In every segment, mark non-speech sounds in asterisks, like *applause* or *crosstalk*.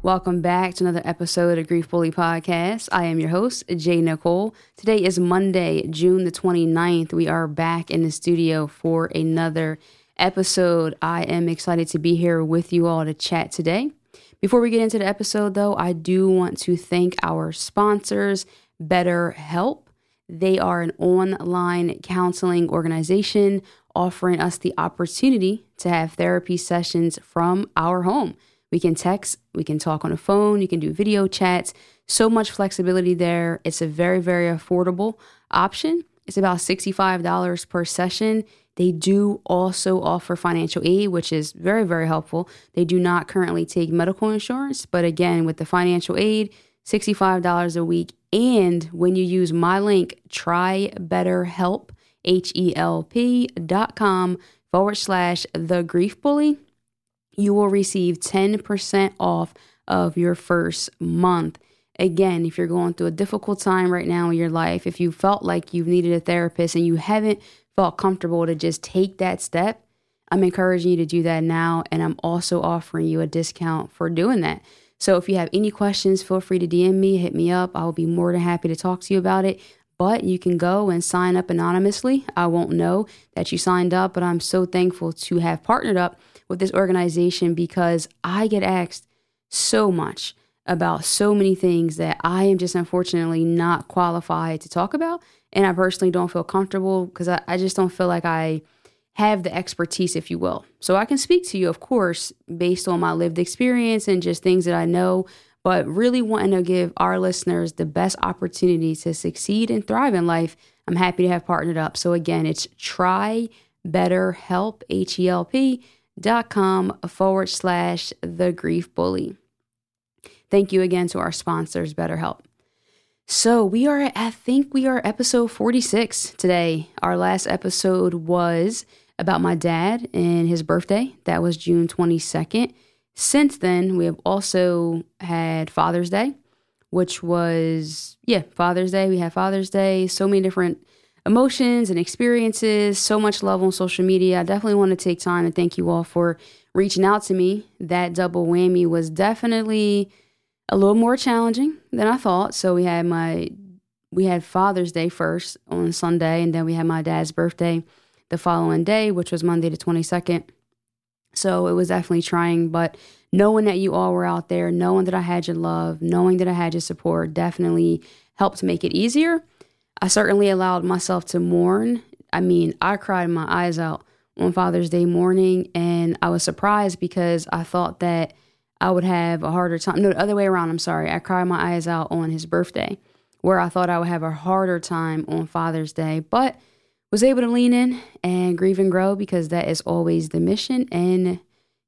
Welcome back to another episode of Grief Bully Podcast. I am your host, J.Nicole. Today is Monday, June the 29th. We are back in the studio for another episode. I am excited to be here with you all to chat today. Before we get into the episode, though, I do want to thank our sponsors, BetterHelp. They are an online counseling organization offering us the opportunity to have therapy sessions from our home. We can text, we can talk on a phone, you can do video chats. So much flexibility there. It's a very, very affordable option. It's about $65 per session. They do also offer financial aid, which is very, very helpful. They do not currently take medical insurance, but again, with the financial aid, $65 a week. And when you use my link, try better H E L P dot com forward slash the grief bully you will receive 10% off of your first month. Again, if you're going through a difficult time right now in your life, if you felt like you've needed a therapist and you haven't felt comfortable to just take that step, I'm encouraging you to do that now. And I'm also offering you a discount for doing that. So if you have any questions, feel free to DM me, hit me up. I will be more than happy to talk to you about it. But you can go and sign up anonymously. I won't know that you signed up, but I'm so thankful to have partnered up with this organization because I get asked so much about so many things that I am just unfortunately not qualified to talk about. And I personally don't feel comfortable because I, I just don't feel like I have the expertise, if you will. So I can speak to you, of course, based on my lived experience and just things that I know, but really wanting to give our listeners the best opportunity to succeed and thrive in life. I'm happy to have partnered up. So again, it's try better help, H E L P dot com forward slash the grief bully. Thank you again to our sponsors, BetterHelp. So we are, I think we are episode 46 today. Our last episode was about my dad and his birthday. That was June 22nd. Since then, we have also had Father's Day, which was, yeah, Father's Day. We had Father's Day, so many different emotions and experiences, so much love on social media. I definitely want to take time and thank you all for reaching out to me. That double whammy was definitely a little more challenging than I thought. So we had my we had Father's Day first on Sunday and then we had my dad's birthday the following day, which was Monday the 22nd. So it was definitely trying, but knowing that you all were out there, knowing that I had your love, knowing that I had your support definitely helped make it easier. I certainly allowed myself to mourn. I mean, I cried my eyes out on Father's Day morning, and I was surprised because I thought that I would have a harder time. No, the other way around, I'm sorry. I cried my eyes out on his birthday, where I thought I would have a harder time on Father's Day, but was able to lean in and grieve and grow because that is always the mission. And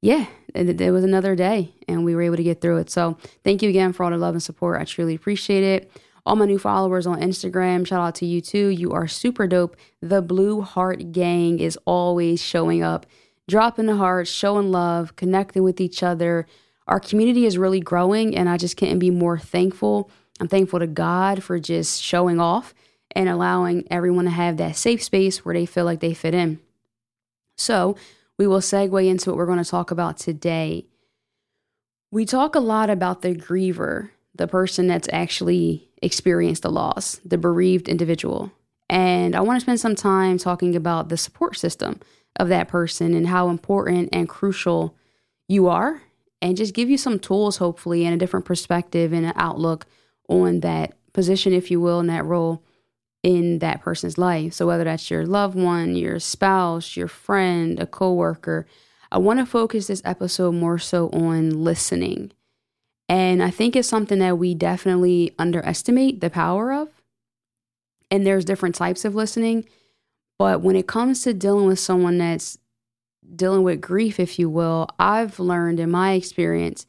yeah, it, was another day, and we were able to get through it. So, thank you again for all the love and support. I truly appreciate it all my new followers on Instagram. Shout out to you too. You are super dope. The Blue Heart Gang is always showing up, dropping the hearts, showing love, connecting with each other. Our community is really growing, and I just can't be more thankful. I'm thankful to God for just showing off and allowing everyone to have that safe space where they feel like they fit in. So, we will segue into what we're going to talk about today. We talk a lot about the griever, the person that's actually experienced the loss, the bereaved individual. And I want to spend some time talking about the support system of that person and how important and crucial you are, and just give you some tools, hopefully, and a different perspective and an outlook on that position, if you will, in that role in that person's life. So, whether that's your loved one, your spouse, your friend, a coworker, I want to focus this episode more so on listening and I think it's something that we definitely underestimate the power of. And there's different types of listening. But when it comes to dealing with someone that's dealing with grief, if you will, I've learned in my experience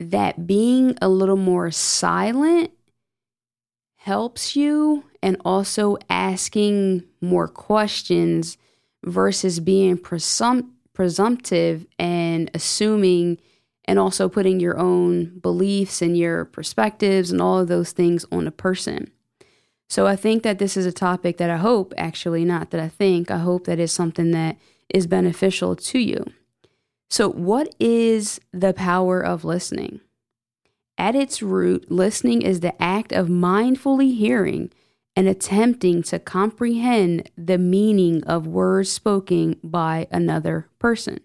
that being a little more silent helps you and also asking more questions versus being presump- presumptive and assuming and also putting your own beliefs and your perspectives and all of those things on a person. So I think that this is a topic that I hope, actually, not that I think, I hope that is something that is beneficial to you. So, what is the power of listening? At its root, listening is the act of mindfully hearing and attempting to comprehend the meaning of words spoken by another person.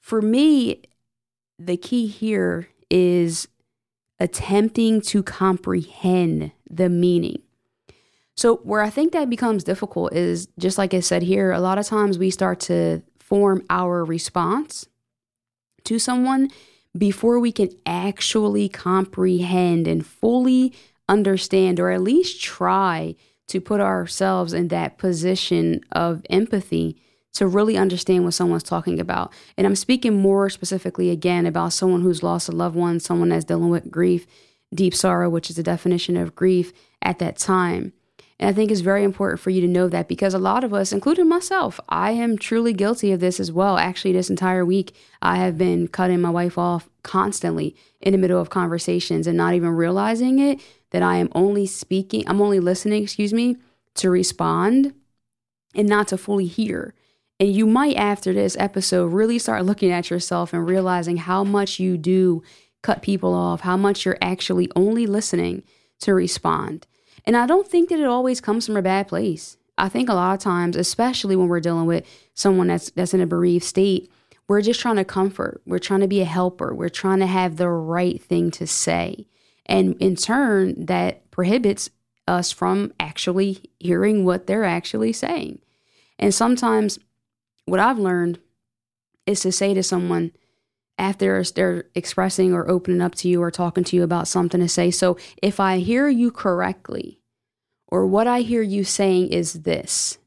For me, the key here is attempting to comprehend the meaning. So, where I think that becomes difficult is just like I said here, a lot of times we start to form our response to someone before we can actually comprehend and fully understand, or at least try to put ourselves in that position of empathy to really understand what someone's talking about. And I'm speaking more specifically again about someone who's lost a loved one, someone that's dealing with grief, deep sorrow, which is the definition of grief at that time. And I think it's very important for you to know that because a lot of us, including myself, I am truly guilty of this as well. Actually, this entire week, I have been cutting my wife off constantly in the middle of conversations and not even realizing it that I am only speaking, I'm only listening, excuse me, to respond and not to fully hear. And you might, after this episode, really start looking at yourself and realizing how much you do cut people off, how much you're actually only listening to respond. And I don't think that it always comes from a bad place. I think a lot of times, especially when we're dealing with someone that's that's in a bereaved state, we're just trying to comfort. We're trying to be a helper. We're trying to have the right thing to say. And in turn, that prohibits us from actually hearing what they're actually saying. And sometimes what I've learned is to say to someone, after they're expressing or opening up to you or talking to you about something to say. So if I hear you correctly, or what I hear you saying is this,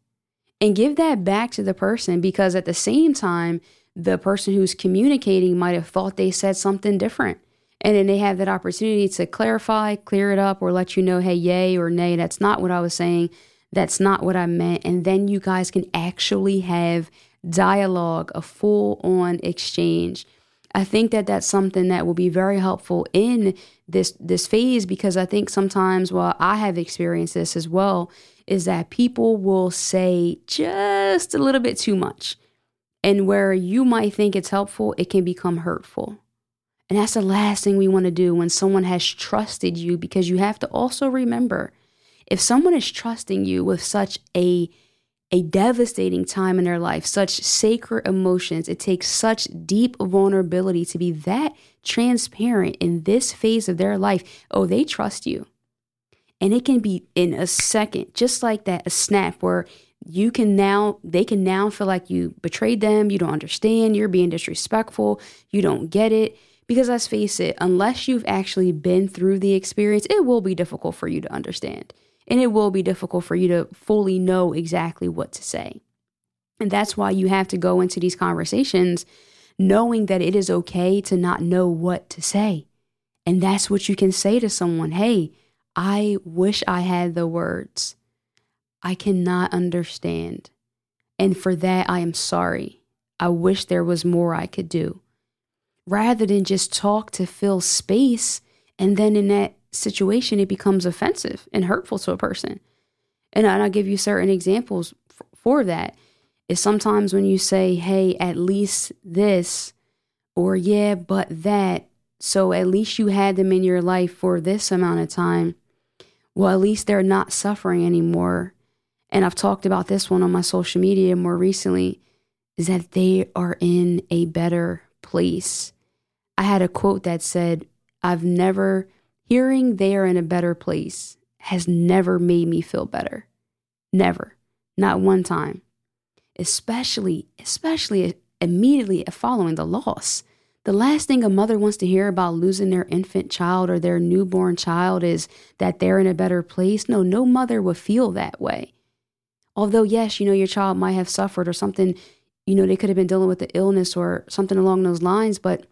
and give that back to the person because at the same time, the person who's communicating might have thought they said something different. And then they have that opportunity to clarify, clear it up, or let you know, hey, yay or nay, that's not what I was saying. That's not what I meant. And then you guys can actually have dialogue, a full on exchange I think that that's something that will be very helpful in this this phase because I think sometimes while I have experienced this as well is that people will say just a little bit too much. And where you might think it's helpful, it can become hurtful. And that's the last thing we want to do when someone has trusted you because you have to also remember if someone is trusting you with such a a devastating time in their life, such sacred emotions. It takes such deep vulnerability to be that transparent in this phase of their life. Oh, they trust you. And it can be in a second, just like that, a snap where you can now, they can now feel like you betrayed them, you don't understand, you're being disrespectful, you don't get it. Because let's face it, unless you've actually been through the experience, it will be difficult for you to understand and it will be difficult for you to fully know exactly what to say. And that's why you have to go into these conversations knowing that it is okay to not know what to say. And that's what you can say to someone Hey, I wish I had the words. I cannot understand. And for that, I am sorry. I wish there was more I could do. Rather than just talk to fill space and then in that situation, it becomes offensive and hurtful to a person. And I'll give you certain examples for that. Is sometimes when you say, hey, at least this, or yeah, but that, so at least you had them in your life for this amount of time. Well, at least they're not suffering anymore. And I've talked about this one on my social media more recently is that they are in a better place. I had a quote that said, I've never hearing they are in a better place has never made me feel better. Never. Not one time. Especially, especially immediately following the loss. The last thing a mother wants to hear about losing their infant child or their newborn child is that they're in a better place. No, no mother would feel that way. Although, yes, you know, your child might have suffered or something, you know, they could have been dealing with the illness or something along those lines, but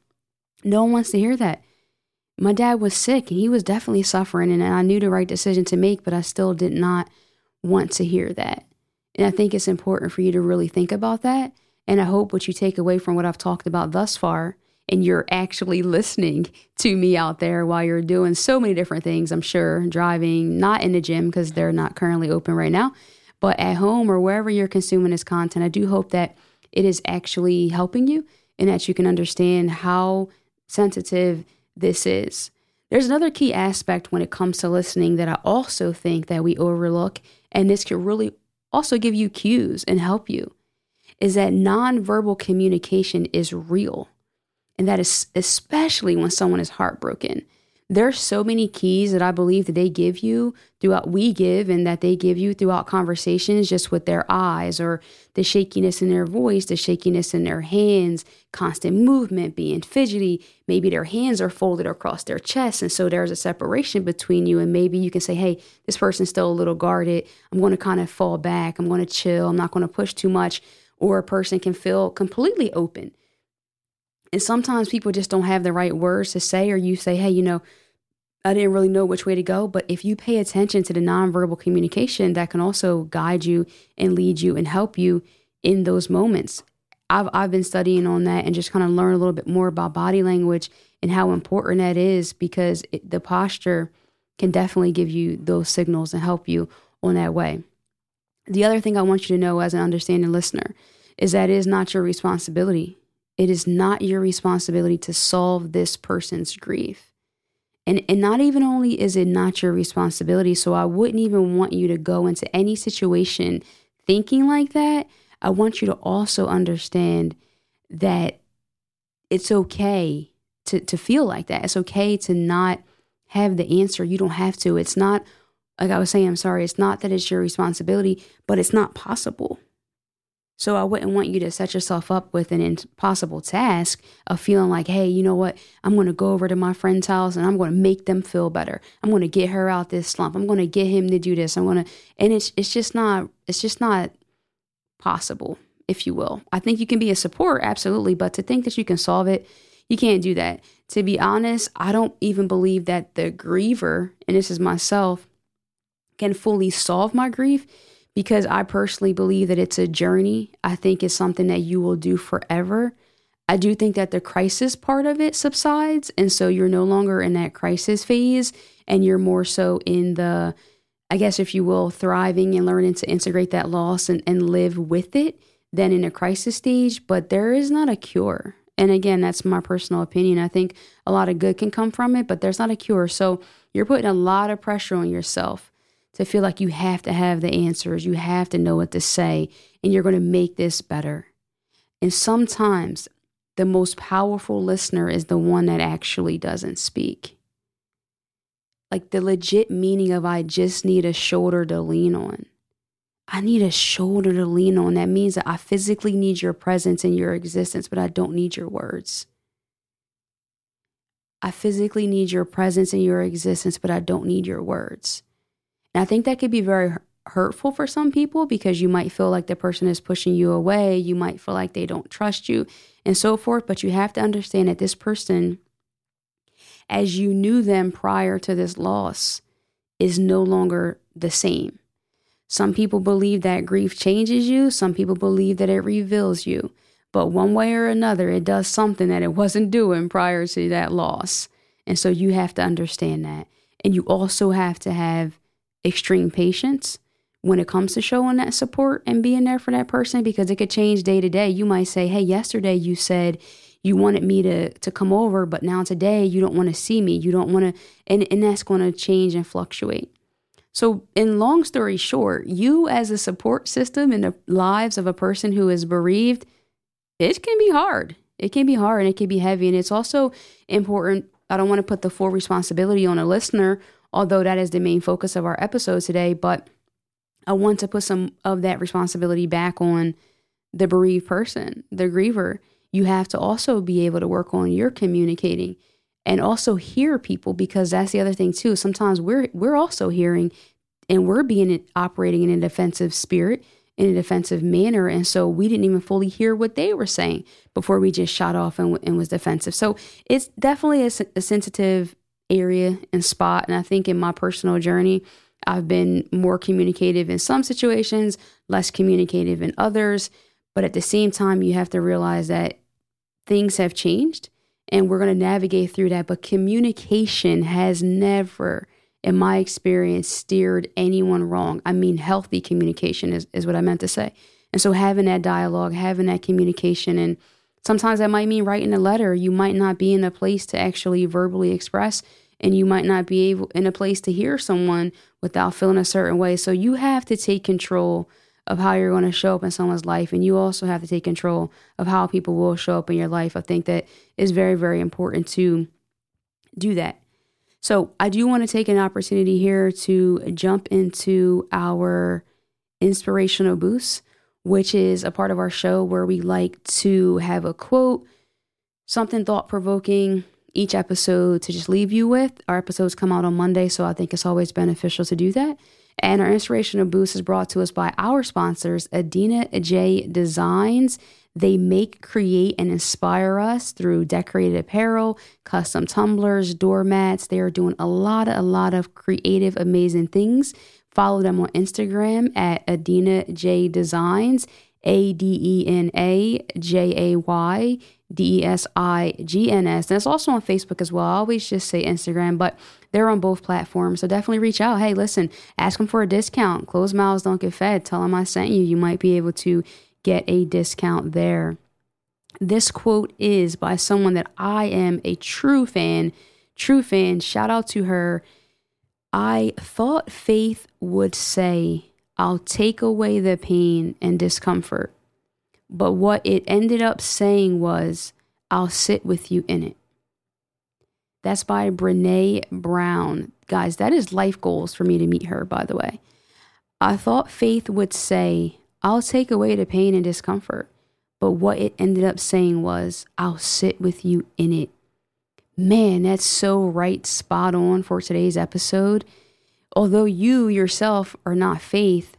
no one wants to hear that. My dad was sick and he was definitely suffering, and I knew the right decision to make, but I still did not want to hear that. And I think it's important for you to really think about that. And I hope what you take away from what I've talked about thus far, and you're actually *laughs* listening to me out there while you're doing so many different things, I'm sure, driving, not in the gym because they're not currently open right now, but at home or wherever you're consuming this content. I do hope that it is actually helping you and that you can understand how sensitive this is. There's another key aspect when it comes to listening that I also think that we overlook, and this could really also give you cues and help you, is that nonverbal communication is real. And that is especially when someone is heartbroken there's so many keys that I believe that they give you throughout we give and that they give you throughout conversations just with their eyes or the shakiness in their voice, the shakiness in their hands, constant movement, being fidgety. Maybe their hands are folded across their chest. And so there's a separation between you. And maybe you can say, hey, this person's still a little guarded. I'm going to kind of fall back. I'm going to chill. I'm not going to push too much. Or a person can feel completely open and sometimes people just don't have the right words to say, or you say, hey, you know, I didn't really know which way to go. But if you pay attention to the nonverbal communication, that can also guide you and lead you and help you in those moments. I've, I've been studying on that and just kind of learn a little bit more about body language and how important that is because it, the posture can definitely give you those signals and help you on that way. The other thing I want you to know as an understanding listener is that it is not your responsibility it is not your responsibility to solve this person's grief. And, and not even only is it not your responsibility, so I wouldn't even want you to go into any situation thinking like that. I want you to also understand that it's okay to, to feel like that. It's okay to not have the answer. You don't have to. It's not, like I was saying, I'm sorry, it's not that it's your responsibility, but it's not possible. So I wouldn't want you to set yourself up with an impossible task of feeling like, hey, you know what? I'm going to go over to my friend's house and I'm going to make them feel better. I'm going to get her out this slump. I'm going to get him to do this. I'm going to, and it's it's just not it's just not possible, if you will. I think you can be a support, absolutely, but to think that you can solve it, you can't do that. To be honest, I don't even believe that the griever, and this is myself, can fully solve my grief because I personally believe that it's a journey. I think it's something that you will do forever. I do think that the crisis part of it subsides. And so you're no longer in that crisis phase and you're more so in the, I guess, if you will, thriving and learning to integrate that loss and, and live with it than in a crisis stage. But there is not a cure. And again, that's my personal opinion. I think a lot of good can come from it, but there's not a cure. So you're putting a lot of pressure on yourself to feel like you have to have the answers, you have to know what to say, and you're going to make this better. And sometimes the most powerful listener is the one that actually doesn't speak. Like the legit meaning of I just need a shoulder to lean on. I need a shoulder to lean on. That means that I physically need your presence and your existence, but I don't need your words. I physically need your presence and your existence, but I don't need your words. And I think that could be very hurtful for some people because you might feel like the person is pushing you away. You might feel like they don't trust you and so forth. But you have to understand that this person, as you knew them prior to this loss, is no longer the same. Some people believe that grief changes you, some people believe that it reveals you. But one way or another, it does something that it wasn't doing prior to that loss. And so you have to understand that. And you also have to have extreme patience when it comes to showing that support and being there for that person because it could change day to day. You might say, Hey, yesterday you said you wanted me to to come over, but now today you don't want to see me. You don't want to and, and that's going to change and fluctuate. So, in long story short, you as a support system in the lives of a person who is bereaved, it can be hard. It can be hard and it can be heavy. And it's also important. I don't want to put the full responsibility on a listener although that is the main focus of our episode today. But I want to put some of that responsibility back on the bereaved person, the griever. You have to also be able to work on your communicating and also hear people because that's the other thing too. Sometimes we're we're also hearing and we're being operating in a defensive spirit in a defensive manner. And so we didn't even fully hear what they were saying before we just shot off and, and was defensive. So it's definitely a, a sensitive area and spot. And I think in my personal journey, I've been more communicative in some situations, less communicative in others. But at the same time, you have to realize that things have changed and we're going to navigate through that. But communication has never, in my experience, steered anyone wrong. I mean, healthy communication is, is what I meant to say. And so having that dialogue, having that communication, and sometimes that might mean writing a letter. You might not be in a place to actually verbally express, and you might not be able in a place to hear someone without feeling a certain way. So you have to take control of how you're going to show up in someone's life. And you also have to take control of how people will show up in your life. I think that is very, very important to do that. So I do want to take an opportunity here to jump into our inspirational boost, which is a part of our show where we like to have a quote, something thought provoking each episode to just leave you with. Our episodes come out on Monday, so I think it's always beneficial to do that. And our inspirational boost is brought to us by our sponsors, Adena Jay Designs. They make, create, and inspire us through decorated apparel, custom tumblers, doormats. They are doing a lot, a lot of creative, amazing things. Follow them on Instagram at Adena Jay Designs, A D E N A J A Y D E S I G N S. And it's also on Facebook as well. I always just say Instagram, but they're on both platforms. So definitely reach out. Hey, listen, ask them for a discount. Closed mouths don't get fed. Tell them I sent you. You might be able to get a discount there. This quote is by someone that I am a true fan. True fan. Shout out to her. I thought faith would say, I'll take away the pain and discomfort. But what it ended up saying was, I'll sit with you in it. That's by Brene Brown. Guys, that is life goals for me to meet her, by the way. I thought Faith would say, I'll take away the pain and discomfort. But what it ended up saying was, I'll sit with you in it. Man, that's so right, spot on for today's episode. Although you yourself are not faith,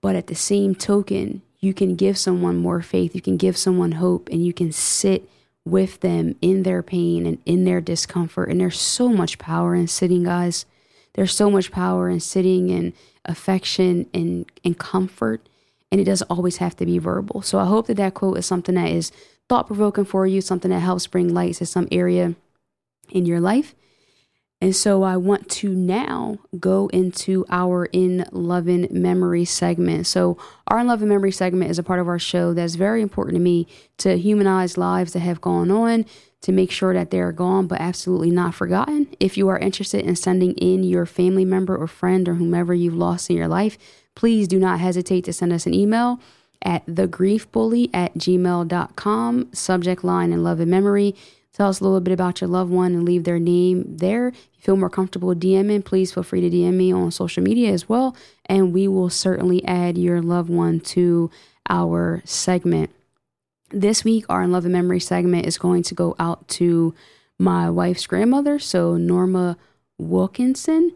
but at the same token, you can give someone more faith, you can give someone hope, and you can sit with them in their pain and in their discomfort. And there's so much power in sitting, guys. There's so much power in sitting and affection and, and comfort. And it doesn't always have to be verbal. So I hope that that quote is something that is thought provoking for you, something that helps bring light to some area in your life. And so I want to now go into our In Loving Memory segment. So, our In Loving Memory segment is a part of our show that's very important to me to humanize lives that have gone on, to make sure that they're gone but absolutely not forgotten. If you are interested in sending in your family member or friend or whomever you've lost in your life, please do not hesitate to send us an email at thegriefbully at gmail.com, subject line in loving memory. Tell us a little bit about your loved one and leave their name there. If you feel more comfortable DMing, please feel free to DM me on social media as well. And we will certainly add your loved one to our segment. This week, our In Loving Memory segment is going to go out to my wife's grandmother, so Norma Wilkinson.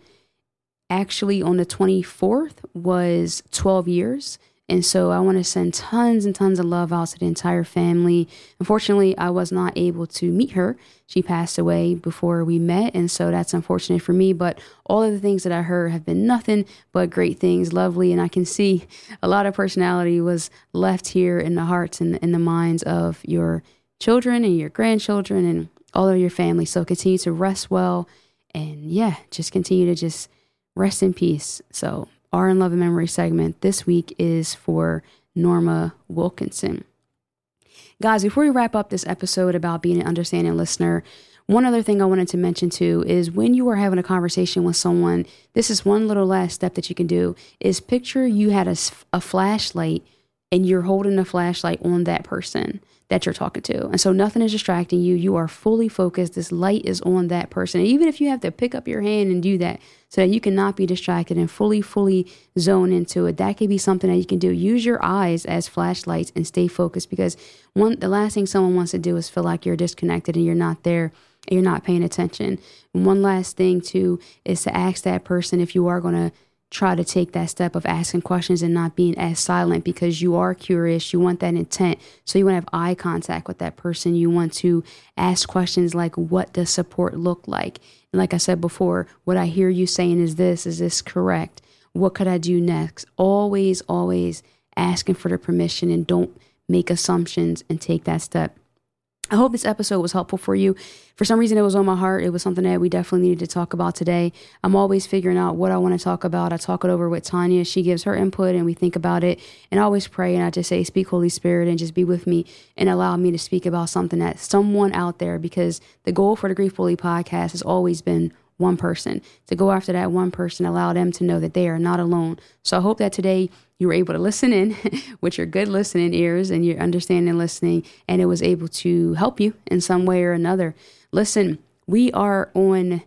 Actually, on the 24th was 12 years and so I want to send tons and tons of love out to the entire family. Unfortunately, I was not able to meet her. She passed away before we met. And so that's unfortunate for me. But all of the things that I heard have been nothing but great things, lovely. And I can see a lot of personality was left here in the hearts and in the minds of your children and your grandchildren and all of your family. So continue to rest well. And yeah, just continue to just rest in peace. So our In Loving Memory segment this week is for Norma Wilkinson. Guys, before we wrap up this episode about being an understanding listener, one other thing I wanted to mention too is when you are having a conversation with someone, this is one little last step that you can do is picture you had a, a flashlight and you're holding a flashlight on that person that you're talking to. And so nothing is distracting you. You are fully focused. This light is on that person. And even if you have to pick up your hand and do that so that you cannot be distracted and fully, fully zone into it, that could be something that you can do. Use your eyes as flashlights and stay focused because one the last thing someone wants to do is feel like you're disconnected and you're not there and you're not paying attention. And one last thing too is to ask that person if you are gonna try to take that step of asking questions and not being as silent because you are curious. You want that intent. So you want to have eye contact with that person. You want to ask questions like, what does support look like? And like I said before, what I hear you saying is this, is this correct? What could I do next? Always, always asking for the permission and don't make assumptions and take that step. I hope this episode was helpful for you. For some reason, it was on my heart. It was something that we definitely needed to talk about today. I'm always figuring out what I want to talk about. I talk it over with Tanya. She gives her input and we think about it. And I always pray and I just say, Speak, Holy Spirit, and just be with me and allow me to speak about something that someone out there, because the goal for the Grief Bully podcast has always been one person, to go after that one person, allow them to know that they are not alone. So I hope that today you were able to listen in *laughs* with your good listening ears and your understanding listening, and it was able to help you in some way or another. Listen, we are on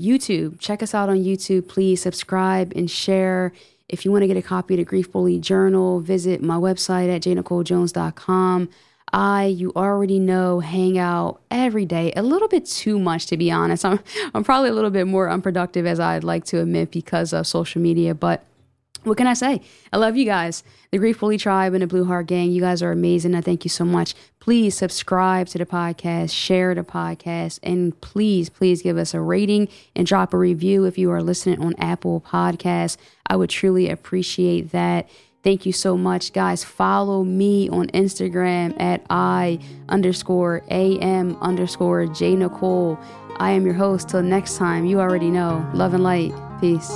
YouTube. Check us out on YouTube. Please subscribe and share. If you want to get a copy of the Grief Bully Journal, visit my website at jnicolejones.com. I, you already know, hang out every day, a little bit too much to be honest. *laughs* I'm, I'm probably a little bit more unproductive as I'd like to admit because of social media, but what can I say? I love you guys. The Grief Bully Tribe and the Blue Heart Gang, you guys are amazing. I thank you so much. Please subscribe to the podcast, share the podcast, and please, please give us a rating and drop a review if you are listening on Apple Podcasts. I would truly appreciate that. Thank you so much, guys. Follow me on Instagram at I underscore AM underscore J Nicole. I am your host. Till next time, you already know. Love and light. Peace.